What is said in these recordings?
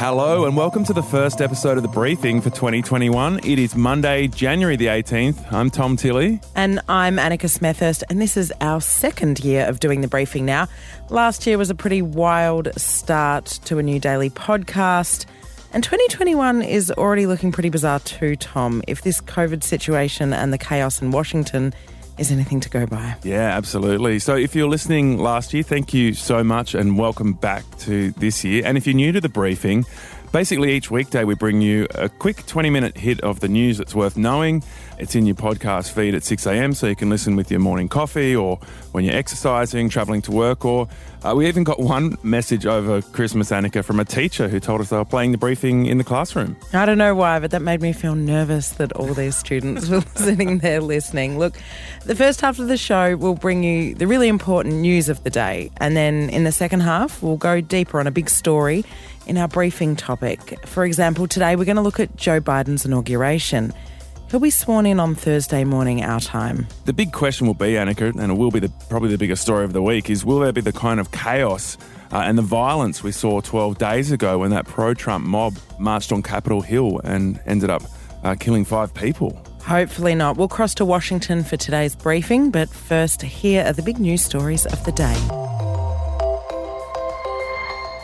Hello and welcome to the first episode of the briefing for 2021. It is Monday, January the 18th. I'm Tom Tilley. And I'm Annika Smethurst, and this is our second year of doing the briefing now. Last year was a pretty wild start to a new daily podcast. And 2021 is already looking pretty bizarre too, Tom, if this COVID situation and the chaos in Washington is anything to go by. Yeah, absolutely. So if you're listening last year, thank you so much and welcome back to this year. And if you're new to the briefing, Basically, each weekday we bring you a quick 20 minute hit of the news that's worth knowing. It's in your podcast feed at 6 a.m., so you can listen with your morning coffee or when you're exercising, travelling to work. Or uh, we even got one message over Christmas, Annika, from a teacher who told us they were playing the briefing in the classroom. I don't know why, but that made me feel nervous that all these students were sitting there listening. Look, the first half of the show will bring you the really important news of the day, and then in the second half, we'll go deeper on a big story in our briefing topic. For example, today we're going to look at Joe Biden's inauguration. He'll be sworn in on Thursday morning, our time. The big question will be, Annika, and it will be the, probably the biggest story of the week, is will there be the kind of chaos uh, and the violence we saw 12 days ago when that pro Trump mob marched on Capitol Hill and ended up uh, killing five people? Hopefully not. We'll cross to Washington for today's briefing, but first, here are the big news stories of the day.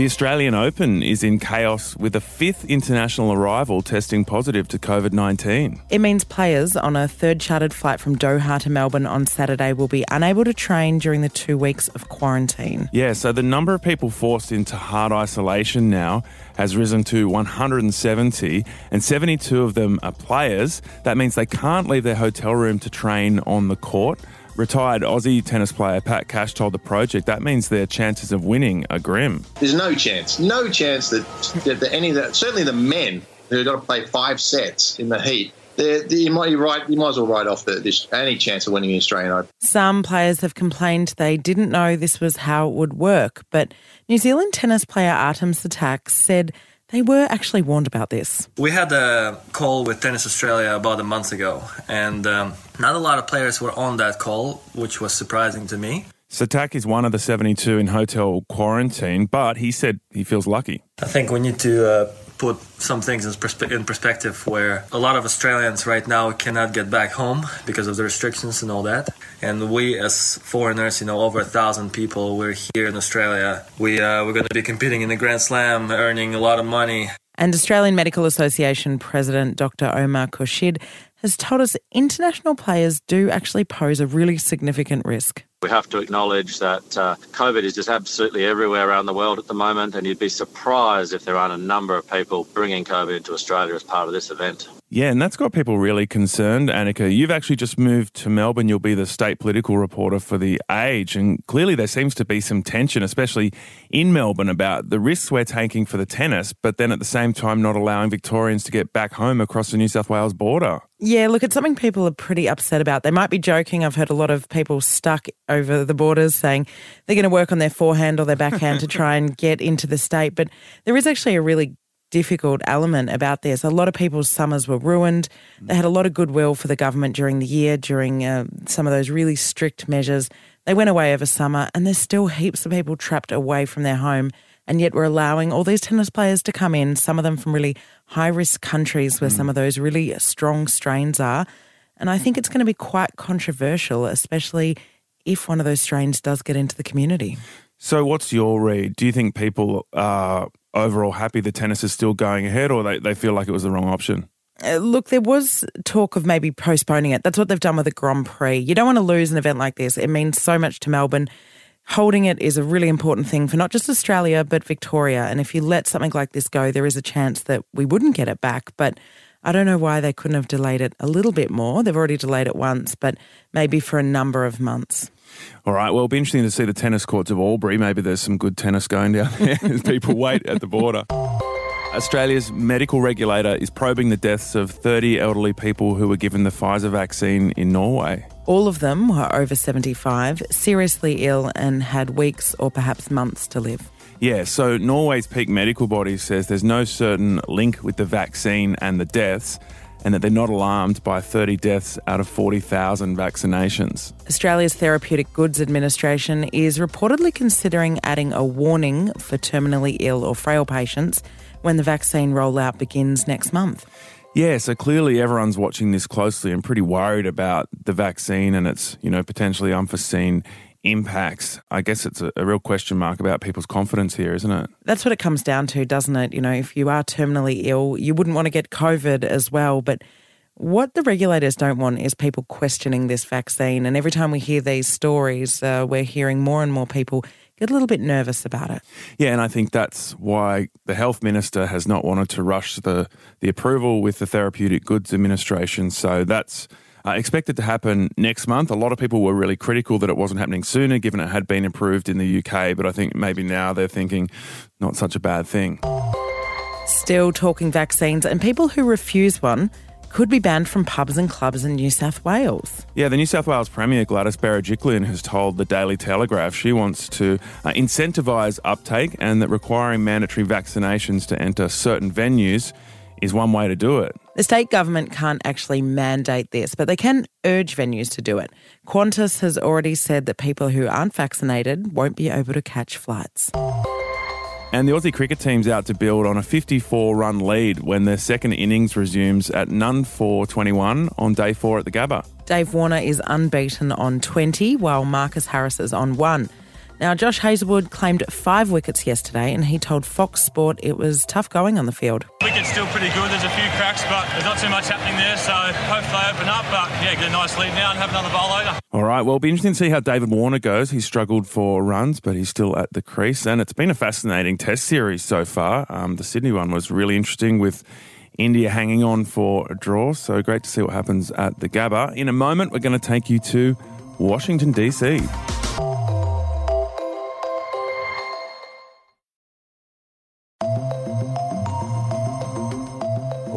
The Australian Open is in chaos with a fifth international arrival testing positive to COVID 19. It means players on a third chartered flight from Doha to Melbourne on Saturday will be unable to train during the two weeks of quarantine. Yeah, so the number of people forced into hard isolation now has risen to 170, and 72 of them are players. That means they can't leave their hotel room to train on the court. Retired Aussie tennis player Pat Cash told the project that means their chances of winning are grim. There's no chance, no chance that, that, that any of that, certainly the men who have got to play five sets in the heat, they're, they're, you, might, right, you might as well write off the, this, any chance of winning the Australian Open. Some players have complained they didn't know this was how it would work, but New Zealand tennis player Artem Sitak said they were actually warned about this. We had a call with Tennis Australia about a month ago, and um, not a lot of players were on that call, which was surprising to me. Sitak is one of the 72 in hotel quarantine, but he said he feels lucky. I think we need to uh, put some things in, perspe- in, perspective where a lot of Australians right now cannot get back home because of the restrictions and all that. And we, as foreigners, you know, over a thousand people, we're here in Australia. We, uh, we're going to be competing in the Grand Slam, earning a lot of money. And Australian Medical Association President Dr. Omar Khorshid has told us international players do actually pose a really significant risk. We have to acknowledge that uh, COVID is just absolutely everywhere around the world at the moment, and you'd be surprised if there aren't a number of people bringing COVID into Australia as part of this event. Yeah, and that's got people really concerned, Annika. You've actually just moved to Melbourne. You'll be the state political reporter for The Age. And clearly, there seems to be some tension, especially in Melbourne, about the risks we're taking for the tennis, but then at the same time, not allowing Victorians to get back home across the New South Wales border. Yeah, look, it's something people are pretty upset about. They might be joking. I've heard a lot of people stuck over the borders saying they're going to work on their forehand or their backhand to try and get into the state. But there is actually a really difficult element about this. A lot of people's summers were ruined. They had a lot of goodwill for the government during the year, during uh, some of those really strict measures. They went away over summer, and there's still heaps of people trapped away from their home. And yet, we're allowing all these tennis players to come in, some of them from really high risk countries where mm. some of those really strong strains are. And I think it's going to be quite controversial, especially if one of those strains does get into the community. So, what's your read? Do you think people are overall happy the tennis is still going ahead, or they, they feel like it was the wrong option? Uh, look, there was talk of maybe postponing it. That's what they've done with the Grand Prix. You don't want to lose an event like this. It means so much to Melbourne. Holding it is a really important thing for not just Australia, but Victoria. And if you let something like this go, there is a chance that we wouldn't get it back. But I don't know why they couldn't have delayed it a little bit more. They've already delayed it once, but maybe for a number of months. All right. Well, it'll be interesting to see the tennis courts of Albury. Maybe there's some good tennis going down there as people wait at the border. Australia's medical regulator is probing the deaths of 30 elderly people who were given the Pfizer vaccine in Norway. All of them were over 75, seriously ill, and had weeks or perhaps months to live. Yeah, so Norway's peak medical body says there's no certain link with the vaccine and the deaths and that they're not alarmed by 30 deaths out of 40,000 vaccinations. Australia's Therapeutic Goods Administration is reportedly considering adding a warning for terminally ill or frail patients when the vaccine rollout begins next month. Yeah, so clearly everyone's watching this closely and pretty worried about the vaccine and its, you know, potentially unforeseen impacts. I guess it's a, a, real question mark about people's confidence here, isn't it? That's what it comes down to, doesn't it? You know, if you are terminally ill, you wouldn't want to get COVID as well. But what the regulators don't want is people questioning this vaccine. And every time we hear these stories, uh, we're hearing more and more people get a little bit nervous about it. Yeah, and I think that's why the health minister has not wanted to rush the, the approval with the Therapeutic Goods Administration. So that's uh, expected to happen next month. A lot of people were really critical that it wasn't happening sooner, given it had been approved in the UK. But I think maybe now they're thinking not such a bad thing. Still talking vaccines, and people who refuse one could be banned from pubs and clubs in New South Wales. Yeah, the New South Wales Premier Gladys Berejiklian has told the Daily Telegraph she wants to uh, incentivise uptake and that requiring mandatory vaccinations to enter certain venues is one way to do it. The state government can't actually mandate this, but they can urge venues to do it. Qantas has already said that people who aren't vaccinated won't be able to catch flights. And the Aussie cricket team's out to build on a 54 run lead when their second innings resumes at none for 21 on day four at the Gabba. Dave Warner is unbeaten on 20, while Marcus Harris is on one. Now, Josh Hazlewood claimed five wickets yesterday, and he told Fox Sport it was tough going on the field. Wicket's still pretty good. There's a few cracks, but there's not too much happening there. So hopefully they open up. But yeah, get a nice lead now and have another bowl later. All right. Well, it'll be interesting to see how David Warner goes. He's struggled for runs, but he's still at the crease, and it's been a fascinating Test series so far. Um, the Sydney one was really interesting with. India hanging on for a draw, so great to see what happens at the Gabba. In a moment, we're going to take you to Washington, D.C.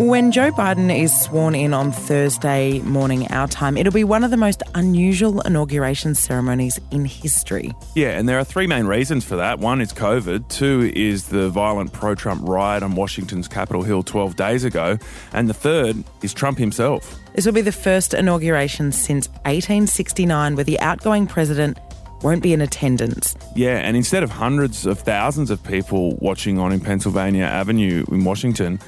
When Joe Biden is sworn in on Thursday morning our time, it'll be one of the most unusual inauguration ceremonies in history. Yeah, and there are three main reasons for that. One is COVID, two is the violent pro Trump riot on Washington's Capitol Hill 12 days ago, and the third is Trump himself. This will be the first inauguration since 1869 where the outgoing president won't be in attendance. Yeah, and instead of hundreds of thousands of people watching on in Pennsylvania Avenue in Washington,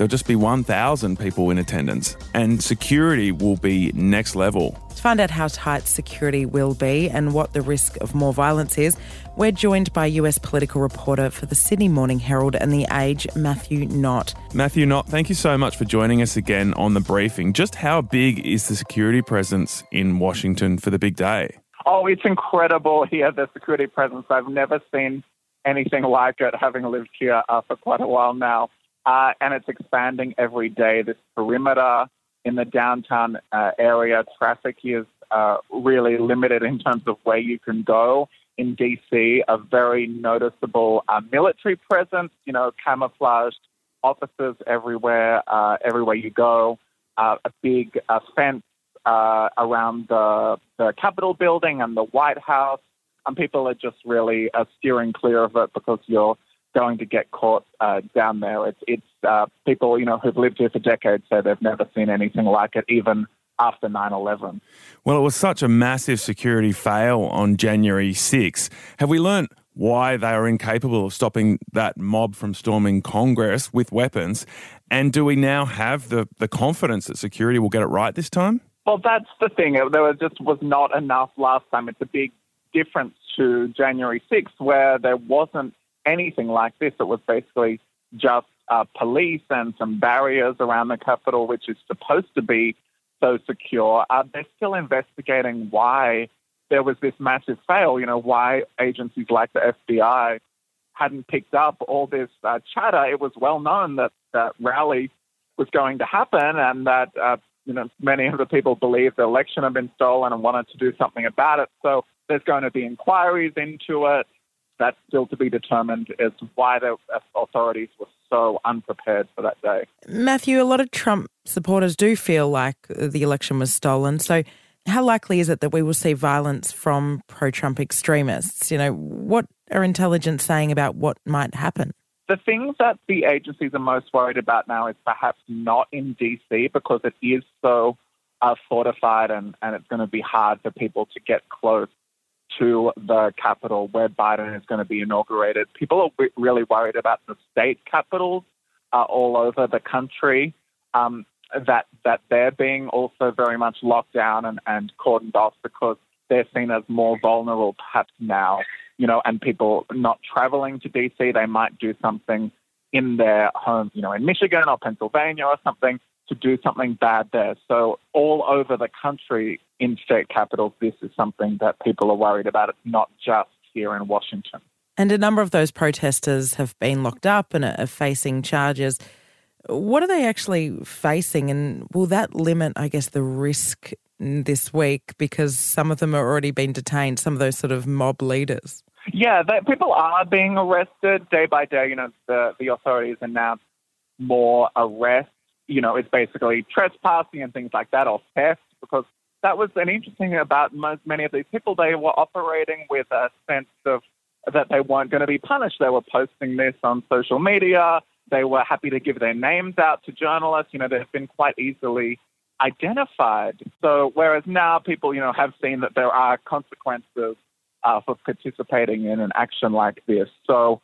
there'll just be 1,000 people in attendance, and security will be next level. To find out how tight security will be and what the risk of more violence is, we're joined by US political reporter for the Sydney Morning Herald and The Age, Matthew Knott. Matthew Knott, thank you so much for joining us again on the briefing. Just how big is the security presence in Washington for the big day? Oh, it's incredible here, the security presence. I've never seen anything like it, having lived here uh, for quite a while now uh, and it's expanding every day. This perimeter in the downtown uh, area, traffic is uh, really limited in terms of where you can go. In DC, a very noticeable uh, military presence, you know, camouflaged officers everywhere, uh, everywhere you go, uh, a big fence around the, the Capitol building and the White House. And people are just really steering clear of it because you're going to get caught uh, down there. It's, it's uh, people, you know, who've lived here for decades say they've never seen anything like it, even after 9-11. Well, it was such a massive security fail on January 6. Have we learned why they are incapable of stopping that mob from storming Congress with weapons? And do we now have the, the confidence that security will get it right this time? Well, that's the thing. There just was not enough last time. It's a big difference to January 6th, where there wasn't anything like this. It was basically just uh, police and some barriers around the Capitol, which is supposed to be so secure. Uh, they're still investigating why there was this massive fail, you know, why agencies like the FBI hadn't picked up all this uh, chatter. It was well known that that rally was going to happen and that, uh, you know, many of the people believed the election had been stolen and wanted to do something about it. So there's going to be inquiries into it that's still to be determined as to why the authorities were so unprepared for that day. Matthew, a lot of Trump supporters do feel like the election was stolen. So, how likely is it that we will see violence from pro Trump extremists? You know, what are intelligence saying about what might happen? The things that the agencies are most worried about now is perhaps not in DC because it is so uh, fortified and, and it's going to be hard for people to get close to the capital where Biden is going to be inaugurated. People are really worried about the state capitals uh, all over the country. Um, that that they're being also very much locked down and, and cordoned off because they're seen as more vulnerable perhaps now, you know, and people not traveling to DC, they might do something in their home, you know, in Michigan or Pennsylvania or something to do something bad there. So all over the country in state capitals, this is something that people are worried about. It's not just here in Washington. And a number of those protesters have been locked up and are facing charges. What are they actually facing? And will that limit, I guess, the risk this week because some of them are already been detained, some of those sort of mob leaders? Yeah, they, people are being arrested day by day. You know, the, the authorities announce more arrests. You know, it's basically trespassing and things like that or theft because that was an interesting thing about most, many of these people. They were operating with a sense of that they weren't going to be punished. They were posting this on social media. They were happy to give their names out to journalists. You know, they've been quite easily identified. So whereas now people, you know, have seen that there are consequences uh, for participating in an action like this. So,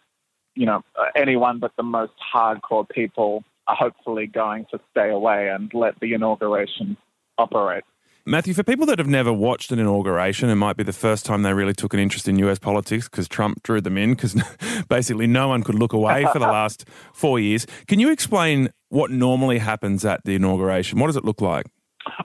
you know, anyone but the most hardcore people are hopefully going to stay away and let the inauguration operate. Matthew, for people that have never watched an inauguration, it might be the first time they really took an interest in US politics because Trump drew them in because basically no one could look away for the last four years. Can you explain what normally happens at the inauguration? What does it look like?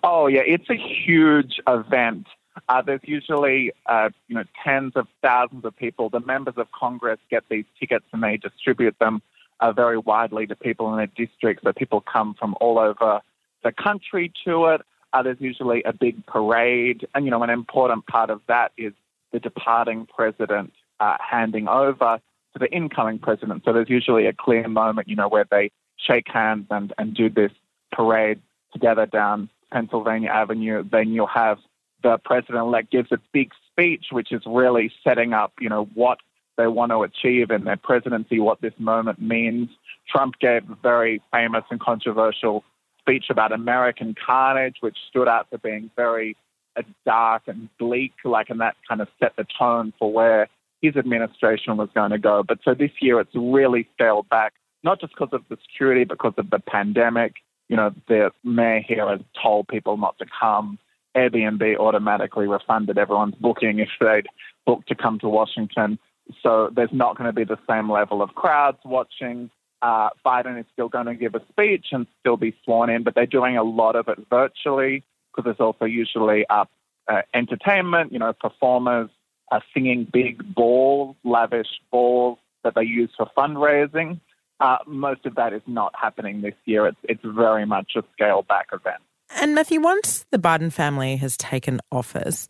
Oh, yeah, it's a huge event. Uh, there's usually, uh, you know, tens of thousands of people. The members of Congress get these tickets and they distribute them uh, very widely to people in their districts. So people come from all over the country to it. Uh, there's usually a big parade, and you know, an important part of that is the departing president uh, handing over to the incoming president. So there's usually a clear moment, you know, where they shake hands and, and do this parade together down Pennsylvania Avenue. Then you'll have the president-elect gives a big speech, which is really setting up, you know, what they want to achieve in their presidency, what this moment means. Trump gave a very famous and controversial speech about American carnage, which stood out for being very uh, dark and bleak, like, and that kind of set the tone for where his administration was going to go. But so this year, it's really scaled back, not just because of the security, because of the pandemic. You know, the mayor here has told people not to come. Airbnb automatically refunded everyone's booking if they'd booked to come to Washington. So there's not going to be the same level of crowds watching. Uh, Biden is still going to give a speech and still be sworn in, but they're doing a lot of it virtually because there's also usually uh, uh, entertainment, you know, performers are singing big balls, lavish balls that they use for fundraising. Uh, most of that is not happening this year. It's, it's very much a scale back event. And Matthew, once the Biden family has taken office,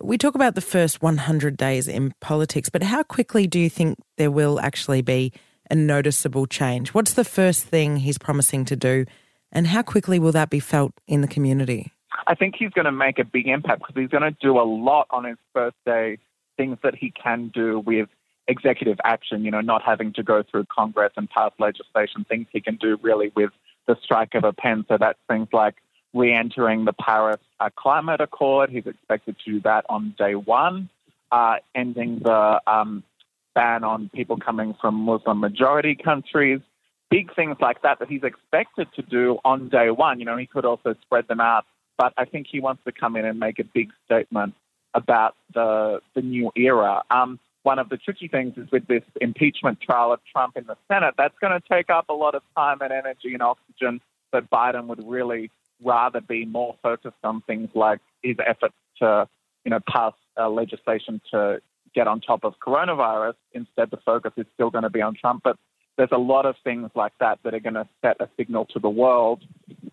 we talk about the first 100 days in politics, but how quickly do you think there will actually be a noticeable change? What's the first thing he's promising to do, and how quickly will that be felt in the community? I think he's going to make a big impact because he's going to do a lot on his first day, things that he can do with executive action, you know, not having to go through Congress and pass legislation, things he can do really with the strike of a pen. So that's things like re entering the Paris uh, Climate Accord. He's expected to do that on day one, uh, ending the um, ban on people coming from Muslim majority countries. Big things like that that he's expected to do on day one. You know, he could also spread them out, but I think he wants to come in and make a big statement about the the new era. Um, one of the tricky things is with this impeachment trial of Trump in the Senate, that's going to take up a lot of time and energy and oxygen that Biden would really rather be more focused on things like his efforts to, you know, pass uh, legislation to get on top of coronavirus. Instead, the focus is still going to be on Trump. But there's a lot of things like that that are going to set a signal to the world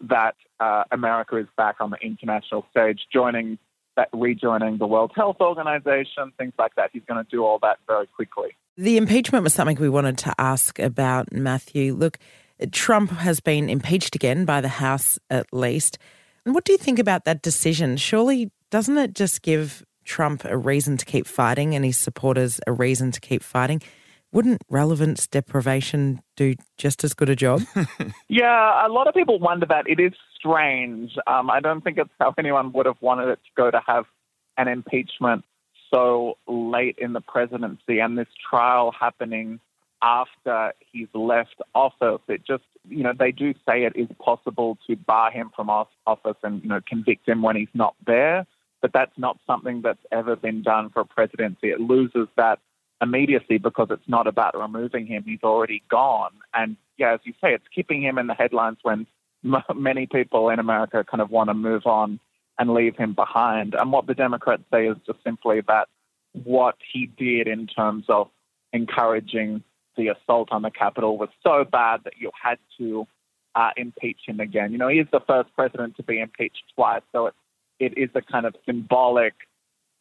that uh, America is back on the international stage, joining that, rejoining the World Health Organization, things like that. He's going to do all that very quickly. The impeachment was something we wanted to ask about, Matthew. Look, Trump has been impeached again by the House, at least. And what do you think about that decision? Surely, doesn't it just give Trump a reason to keep fighting and his supporters a reason to keep fighting. Wouldn't relevance deprivation do just as good a job? yeah, a lot of people wonder that. It is strange. Um, I don't think it's how anyone would have wanted it to go to have an impeachment so late in the presidency and this trial happening after he's left office. It just, you know, they do say it is possible to bar him from office and, you know, convict him when he's not there, but that's not something that's ever been done for a presidency. It loses that immediacy because it's not about removing him. He's already gone. And yeah, as you say, it's keeping him in the headlines when m- many people in America kind of want to move on and leave him behind. And what the Democrats say is just simply that what he did in terms of encouraging the assault on the Capitol was so bad that you had to uh, impeach him again. You know, he is the first president to be impeached twice, so it, it is a kind of symbolic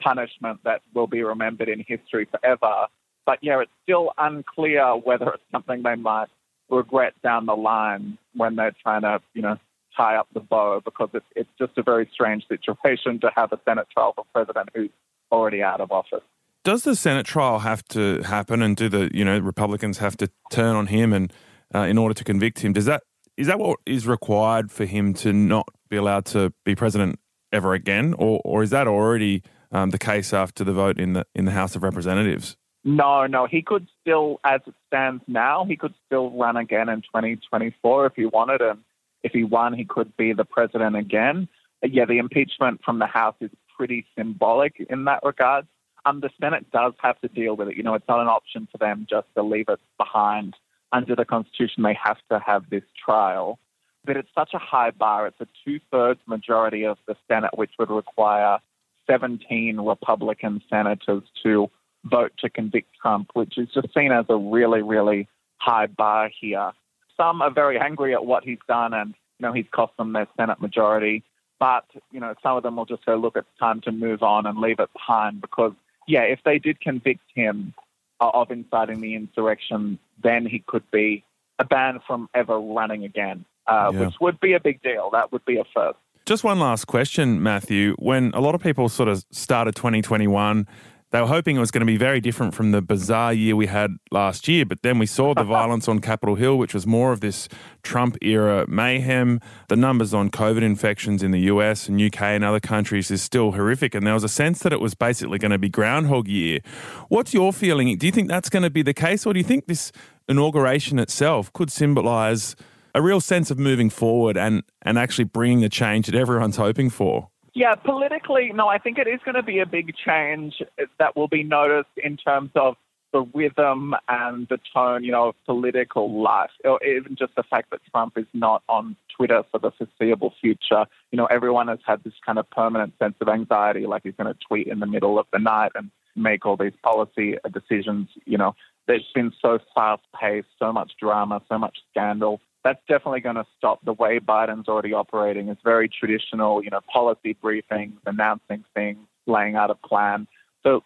punishment that will be remembered in history forever. But yeah, it's still unclear whether it's something they might regret down the line when they're trying to, you know, tie up the bow because it's, it's just a very strange situation to have a Senate trial for president who's already out of office. Does the Senate trial have to happen, and do the you know Republicans have to turn on him and uh, in order to convict him? Does that is that what is required for him to not be allowed to be president ever again, or or is that already um, the case after the vote in the in the House of Representatives? No, no, he could still, as it stands now, he could still run again in 2024 if he wanted, and if he won, he could be the president again. Yeah, the impeachment from the House is pretty symbolic in that regard. Um, the Senate does have to deal with it. You know, it's not an option for them just to leave it behind. Under the Constitution, they have to have this trial. But it's such a high bar. It's a two thirds majority of the Senate, which would require 17 Republican senators to vote to convict Trump, which is just seen as a really, really high bar here. Some are very angry at what he's done and, you know, he's cost them their Senate majority. But, you know, some of them will just go, look, it's time to move on and leave it behind because, yeah, if they did convict him of inciting the insurrection, then he could be banned from ever running again, uh, yeah. which would be a big deal. That would be a first. Just one last question, Matthew. When a lot of people sort of started 2021, they were hoping it was going to be very different from the bizarre year we had last year, but then we saw the violence on Capitol Hill, which was more of this Trump era mayhem. The numbers on COVID infections in the US and UK and other countries is still horrific, and there was a sense that it was basically going to be Groundhog Year. What's your feeling? Do you think that's going to be the case, or do you think this inauguration itself could symbolize a real sense of moving forward and, and actually bringing the change that everyone's hoping for? Yeah, politically, no, I think it is going to be a big change that will be noticed in terms of the rhythm and the tone, you know, of political life, or even just the fact that Trump is not on Twitter for the foreseeable future. You know, everyone has had this kind of permanent sense of anxiety, like he's going to tweet in the middle of the night and make all these policy decisions. You know, there's been so fast paced, so much drama, so much scandal that's definitely going to stop the way Biden's already operating. It's very traditional, you know, policy briefings, announcing things, laying out a plan. So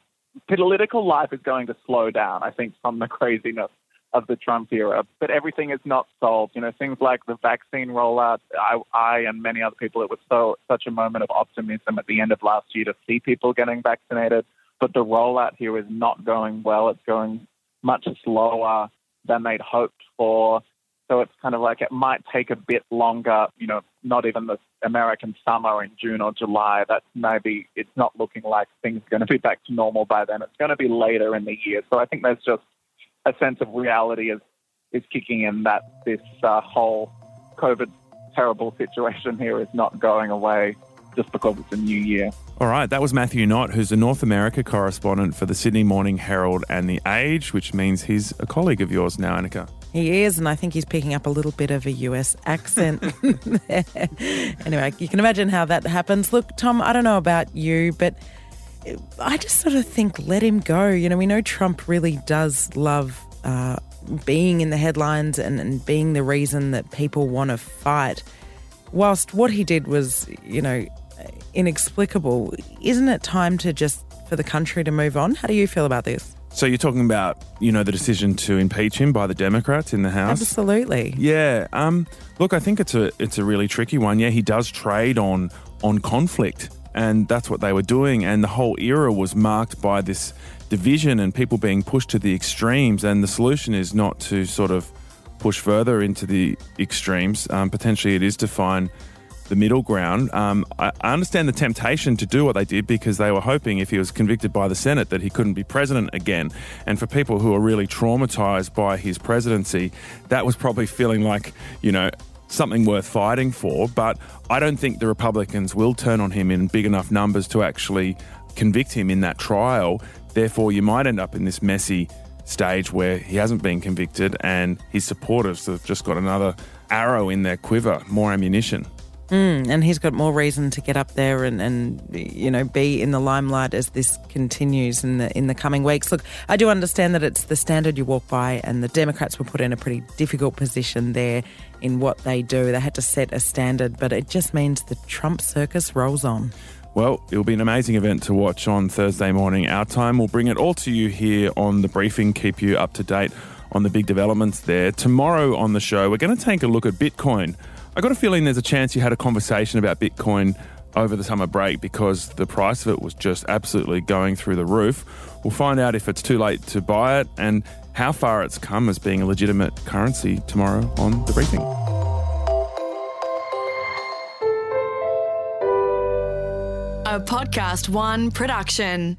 political life is going to slow down, I think, from the craziness of the Trump era. But everything is not solved. You know, things like the vaccine rollout. I, I and many other people, it was so such a moment of optimism at the end of last year to see people getting vaccinated. But the rollout here is not going well. It's going much slower than they'd hoped for. So it's kind of like it might take a bit longer, you know, not even the American summer in June or July. That maybe it's not looking like things are going to be back to normal by then. It's going to be later in the year. So I think there's just a sense of reality is, is kicking in that this uh, whole COVID terrible situation here is not going away just because it's a new year. All right, that was Matthew Knott, who's a North America correspondent for the Sydney Morning Herald and The Age, which means he's a colleague of yours now, Annika. He is, and I think he's picking up a little bit of a US accent. anyway, you can imagine how that happens. Look, Tom, I don't know about you, but I just sort of think let him go. You know, we know Trump really does love uh, being in the headlines and, and being the reason that people want to fight. Whilst what he did was, you know, inexplicable, isn't it time to just for the country to move on? How do you feel about this? So you're talking about, you know, the decision to impeach him by the Democrats in the House? Absolutely. Yeah. Um, look, I think it's a it's a really tricky one. Yeah, he does trade on on conflict, and that's what they were doing. And the whole era was marked by this division and people being pushed to the extremes. And the solution is not to sort of push further into the extremes. Um, potentially, it is to find the middle ground. Um, I, I understand the temptation to do what they did because they were hoping if he was convicted by the Senate that he couldn't be president again. And for people who are really traumatized by his presidency, that was probably feeling like, you know, something worth fighting for. But I don't think the Republicans will turn on him in big enough numbers to actually convict him in that trial. Therefore, you might end up in this messy stage where he hasn't been convicted and his supporters have just got another arrow in their quiver, more ammunition. Mm, and he's got more reason to get up there and, and you know be in the limelight as this continues in the in the coming weeks. Look, I do understand that it's the standard you walk by, and the Democrats were put in a pretty difficult position there in what they do. They had to set a standard, but it just means the Trump circus rolls on. Well, it'll be an amazing event to watch on Thursday morning, our time. We'll bring it all to you here on the briefing, keep you up to date on the big developments there. Tomorrow on the show, we're going to take a look at Bitcoin. I got a feeling there's a chance you had a conversation about Bitcoin over the summer break because the price of it was just absolutely going through the roof. We'll find out if it's too late to buy it and how far it's come as being a legitimate currency tomorrow on the briefing. A Podcast One production.